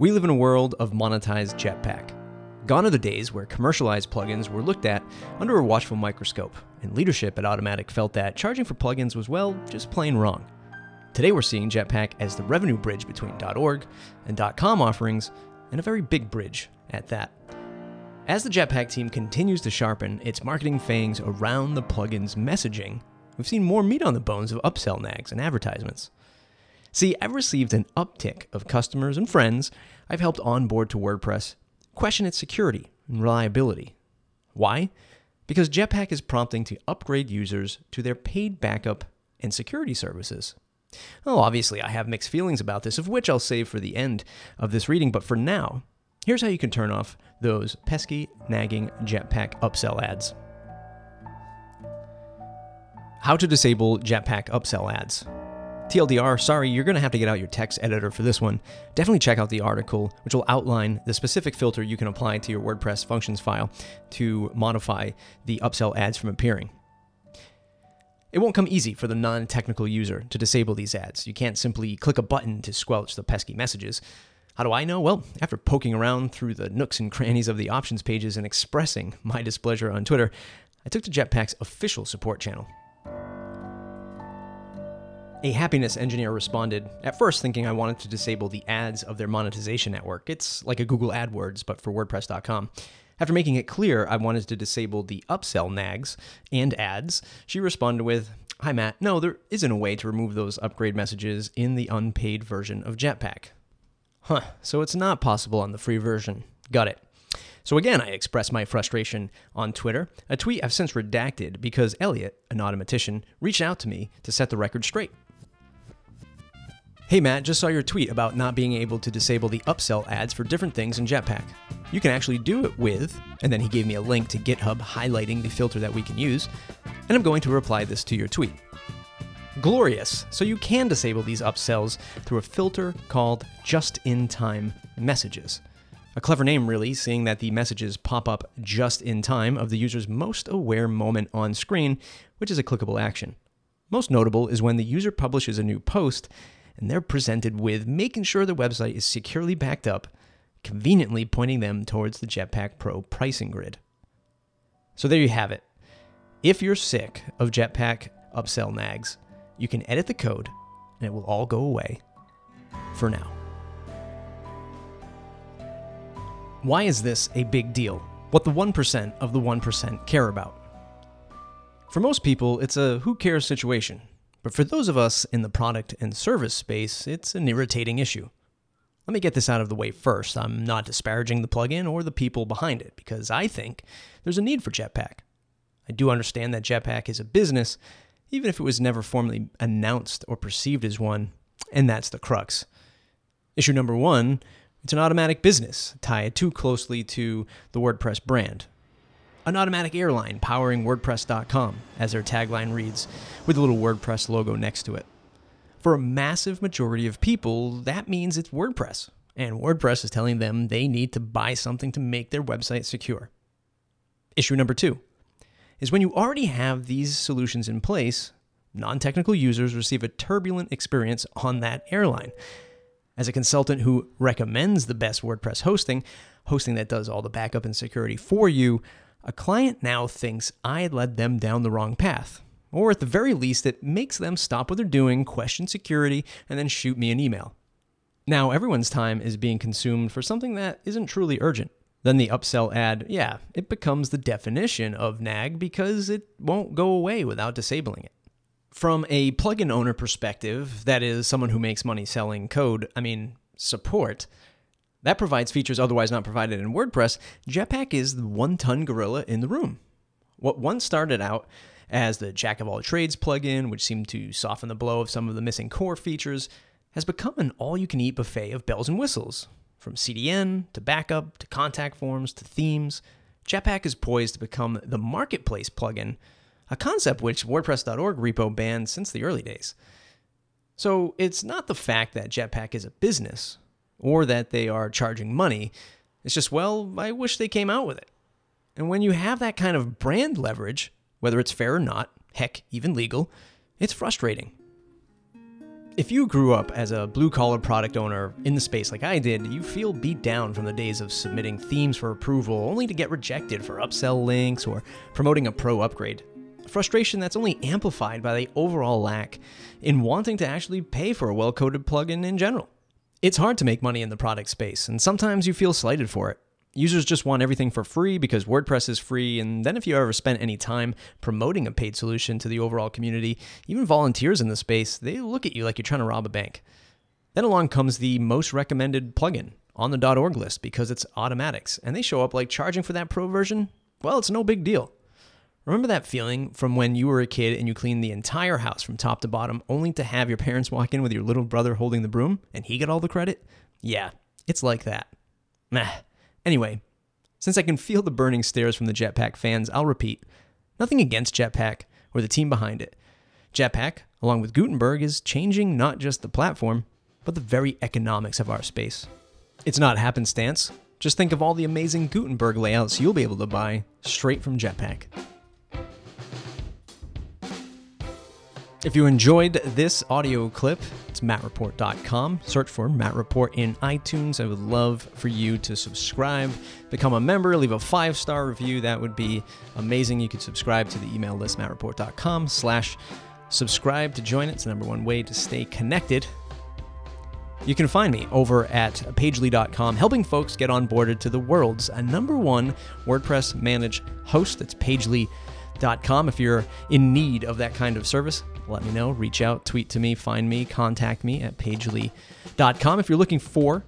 We live in a world of monetized Jetpack. Gone are the days where commercialized plugins were looked at under a watchful microscope, and leadership at Automattic felt that charging for plugins was, well, just plain wrong. Today we're seeing Jetpack as the revenue bridge between .org and .com offerings, and a very big bridge at that. As the Jetpack team continues to sharpen its marketing fangs around the plugin's messaging, we've seen more meat on the bones of upsell nags and advertisements. See, I've received an uptick of customers and friends I've helped onboard to WordPress question its security and reliability. Why? Because Jetpack is prompting to upgrade users to their paid backup and security services. Oh, obviously, I have mixed feelings about this, of which I'll save for the end of this reading, but for now, here's how you can turn off those pesky, nagging Jetpack upsell ads. How to disable Jetpack upsell ads. TLDR, sorry, you're going to have to get out your text editor for this one. Definitely check out the article, which will outline the specific filter you can apply to your WordPress functions file to modify the upsell ads from appearing. It won't come easy for the non technical user to disable these ads. You can't simply click a button to squelch the pesky messages. How do I know? Well, after poking around through the nooks and crannies of the options pages and expressing my displeasure on Twitter, I took to Jetpack's official support channel. A happiness engineer responded, at first thinking I wanted to disable the ads of their monetization network. It's like a Google AdWords, but for WordPress.com. After making it clear I wanted to disable the upsell nags and ads, she responded with, Hi Matt, no, there isn't a way to remove those upgrade messages in the unpaid version of Jetpack. Huh, so it's not possible on the free version. Got it. So again, I expressed my frustration on Twitter, a tweet I've since redacted because Elliot, an Automattician, reached out to me to set the record straight. Hey Matt, just saw your tweet about not being able to disable the upsell ads for different things in Jetpack. You can actually do it with, and then he gave me a link to GitHub highlighting the filter that we can use, and I'm going to reply this to your tweet. Glorious! So you can disable these upsells through a filter called Just in Time Messages. A clever name, really, seeing that the messages pop up just in time of the user's most aware moment on screen, which is a clickable action. Most notable is when the user publishes a new post and they're presented with making sure their website is securely backed up, conveniently pointing them towards the Jetpack Pro pricing grid. So there you have it. If you're sick of Jetpack upsell nags, you can edit the code and it will all go away for now. Why is this a big deal? What the 1% of the 1% care about? For most people, it's a who cares situation. But for those of us in the product and service space, it's an irritating issue. Let me get this out of the way first. I'm not disparaging the plugin or the people behind it because I think there's a need for Jetpack. I do understand that Jetpack is a business, even if it was never formally announced or perceived as one, and that's the crux. Issue number one it's an Automattic business tied too closely to the WordPress brand an Automattic airline powering WordPress.com, as their tagline reads, with a little WordPress logo next to it. For a massive majority of people, that means it's WordPress, and WordPress is telling them they need to buy something to make their website secure. Issue number two is when you already have these solutions in place, non technical users receive a turbulent experience on that airline. As a consultant who recommends the best WordPress hosting, hosting that does all the backup and security for you, a client now thinks I led them down the wrong path. Or at the very least, it makes them stop what they're doing, question security, and then shoot me an email. Now, everyone's time is being consumed for something that isn't truly urgent. Then the upsell ad, yeah, it becomes the definition of nag because it won't go away without disabling it. From a plugin owner perspective, that is, someone who makes money selling code, I mean, support, that provides features otherwise not provided in WordPress. Jetpack is the one ton gorilla in the room. What once started out as the Jack of all trades plugin, which seemed to soften the blow of some of the missing core features, has become an all you can eat buffet of bells and whistles. From CDN to backup to contact forms to themes, Jetpack is poised to become the marketplace plugin, a concept which WordPress.org repo banned since the early days. So it's not the fact that Jetpack is a business, or that they are charging money. It's just, well, I wish they came out with it. And when you have that kind of brand leverage, whether it's fair or not, heck, even legal, it's frustrating. If you grew up as a blue collar product owner in the space like I did, you feel beat down from the days of submitting themes for approval only to get rejected for upsell links or promoting a pro upgrade. Frustration that's only amplified by the overall lack in wanting to actually pay for a well coded plugin in general. It's hard to make money in the product space, and sometimes you feel slighted for it. Users just want everything for free because WordPress is free, and then if you ever spent any time promoting a paid solution to the overall community, even volunteers in the space, they look at you like you're trying to rob a bank. Then along comes the most recommended plugin on the .org list because it's Automattic, and they show up like charging for that pro version. Well, it's no big deal. Remember that feeling from when you were a kid and you cleaned the entire house from top to bottom only to have your parents walk in with your little brother holding the broom and he got all the credit? Yeah, it's like that. Meh. Anyway, since I can feel the burning stares from the Jetpack fans, I'll repeat nothing against Jetpack or the team behind it. Jetpack, along with Gutenberg, is changing not just the platform, but the very economics of our space. It's not happenstance. Just think of all the amazing Gutenberg layouts you'll be able to buy straight from Jetpack. If you enjoyed this audio clip, it's mattreport.com. Search for Matt Report in iTunes. I would love for you to subscribe, become a member, leave a five star review. That would be amazing. You could subscribe to the email list, mattreport.com slash subscribe to join it. It's the number one way to stay connected. You can find me over at pagely.com, helping folks get onboarded to the world's number one WordPress managed host. That's pagely.com. If you're in need of that kind of service, let me know. Reach out, tweet to me, find me, contact me at pagely.com. If you're looking for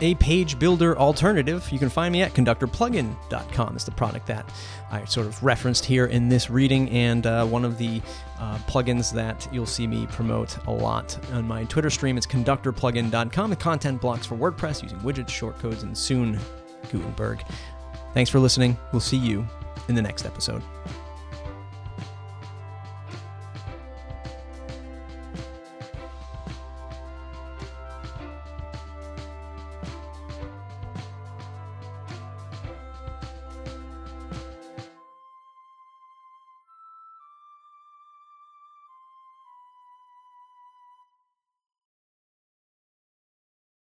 a page builder alternative, you can find me at conductorplugin.com. It's the product that I sort of referenced here in this reading, and uh, one of the uh, plugins that you'll see me promote a lot on my Twitter stream. It's conductorplugin.com, the content blocks for WordPress using widgets, shortcodes, and soon Gutenberg. Thanks for listening. We'll see you in the next episode.